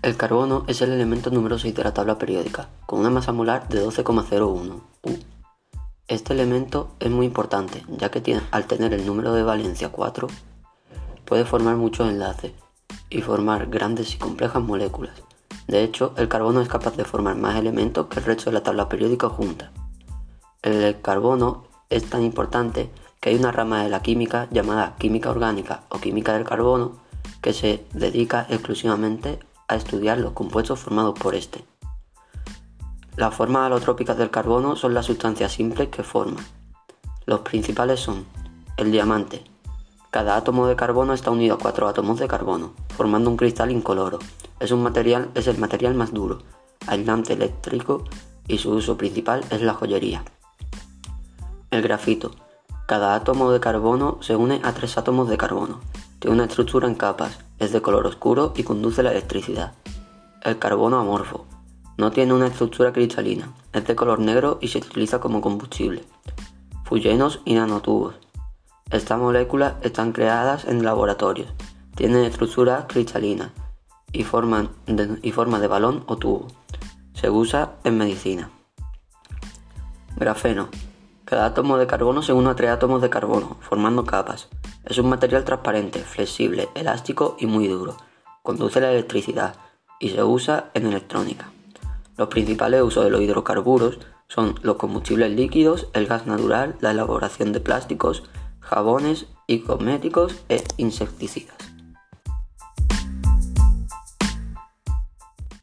El carbono es el elemento número 6 de la tabla periódica, con una masa molar de 12,01 U. Este elemento es muy importante, ya que al tener el número de valencia 4, puede formar muchos enlaces y formar grandes y complejas moléculas. De hecho, el carbono es capaz de formar más elementos que el resto de la tabla periódica junta. El carbono es tan importante que hay una rama de la química llamada química orgánica o química del carbono que se dedica exclusivamente a estudiar los compuestos formados por este. Las formas alotrópicas del carbono son las sustancias simples que forman. Los principales son el diamante. Cada átomo de carbono está unido a cuatro átomos de carbono, formando un cristal incoloro. Es, un material, es el material más duro, aislante eléctrico y su uso principal es la joyería. El grafito. Cada átomo de carbono se une a tres átomos de carbono. Tiene una estructura en capas, es de color oscuro y conduce la electricidad. El carbono amorfo. No tiene una estructura cristalina, es de color negro y se utiliza como combustible. Fullenos y nanotubos. Estas moléculas están creadas en laboratorios, tienen estructura cristalina y, forman y forma de balón o tubo. Se usa en medicina. Grafeno. Cada átomo de carbono se une a tres átomos de carbono, formando capas. Es un material transparente, flexible, elástico y muy duro. Conduce la electricidad y se usa en electrónica. Los principales usos de los hidrocarburos son los combustibles líquidos, el gas natural, la elaboración de plásticos, jabones y cosméticos e insecticidas.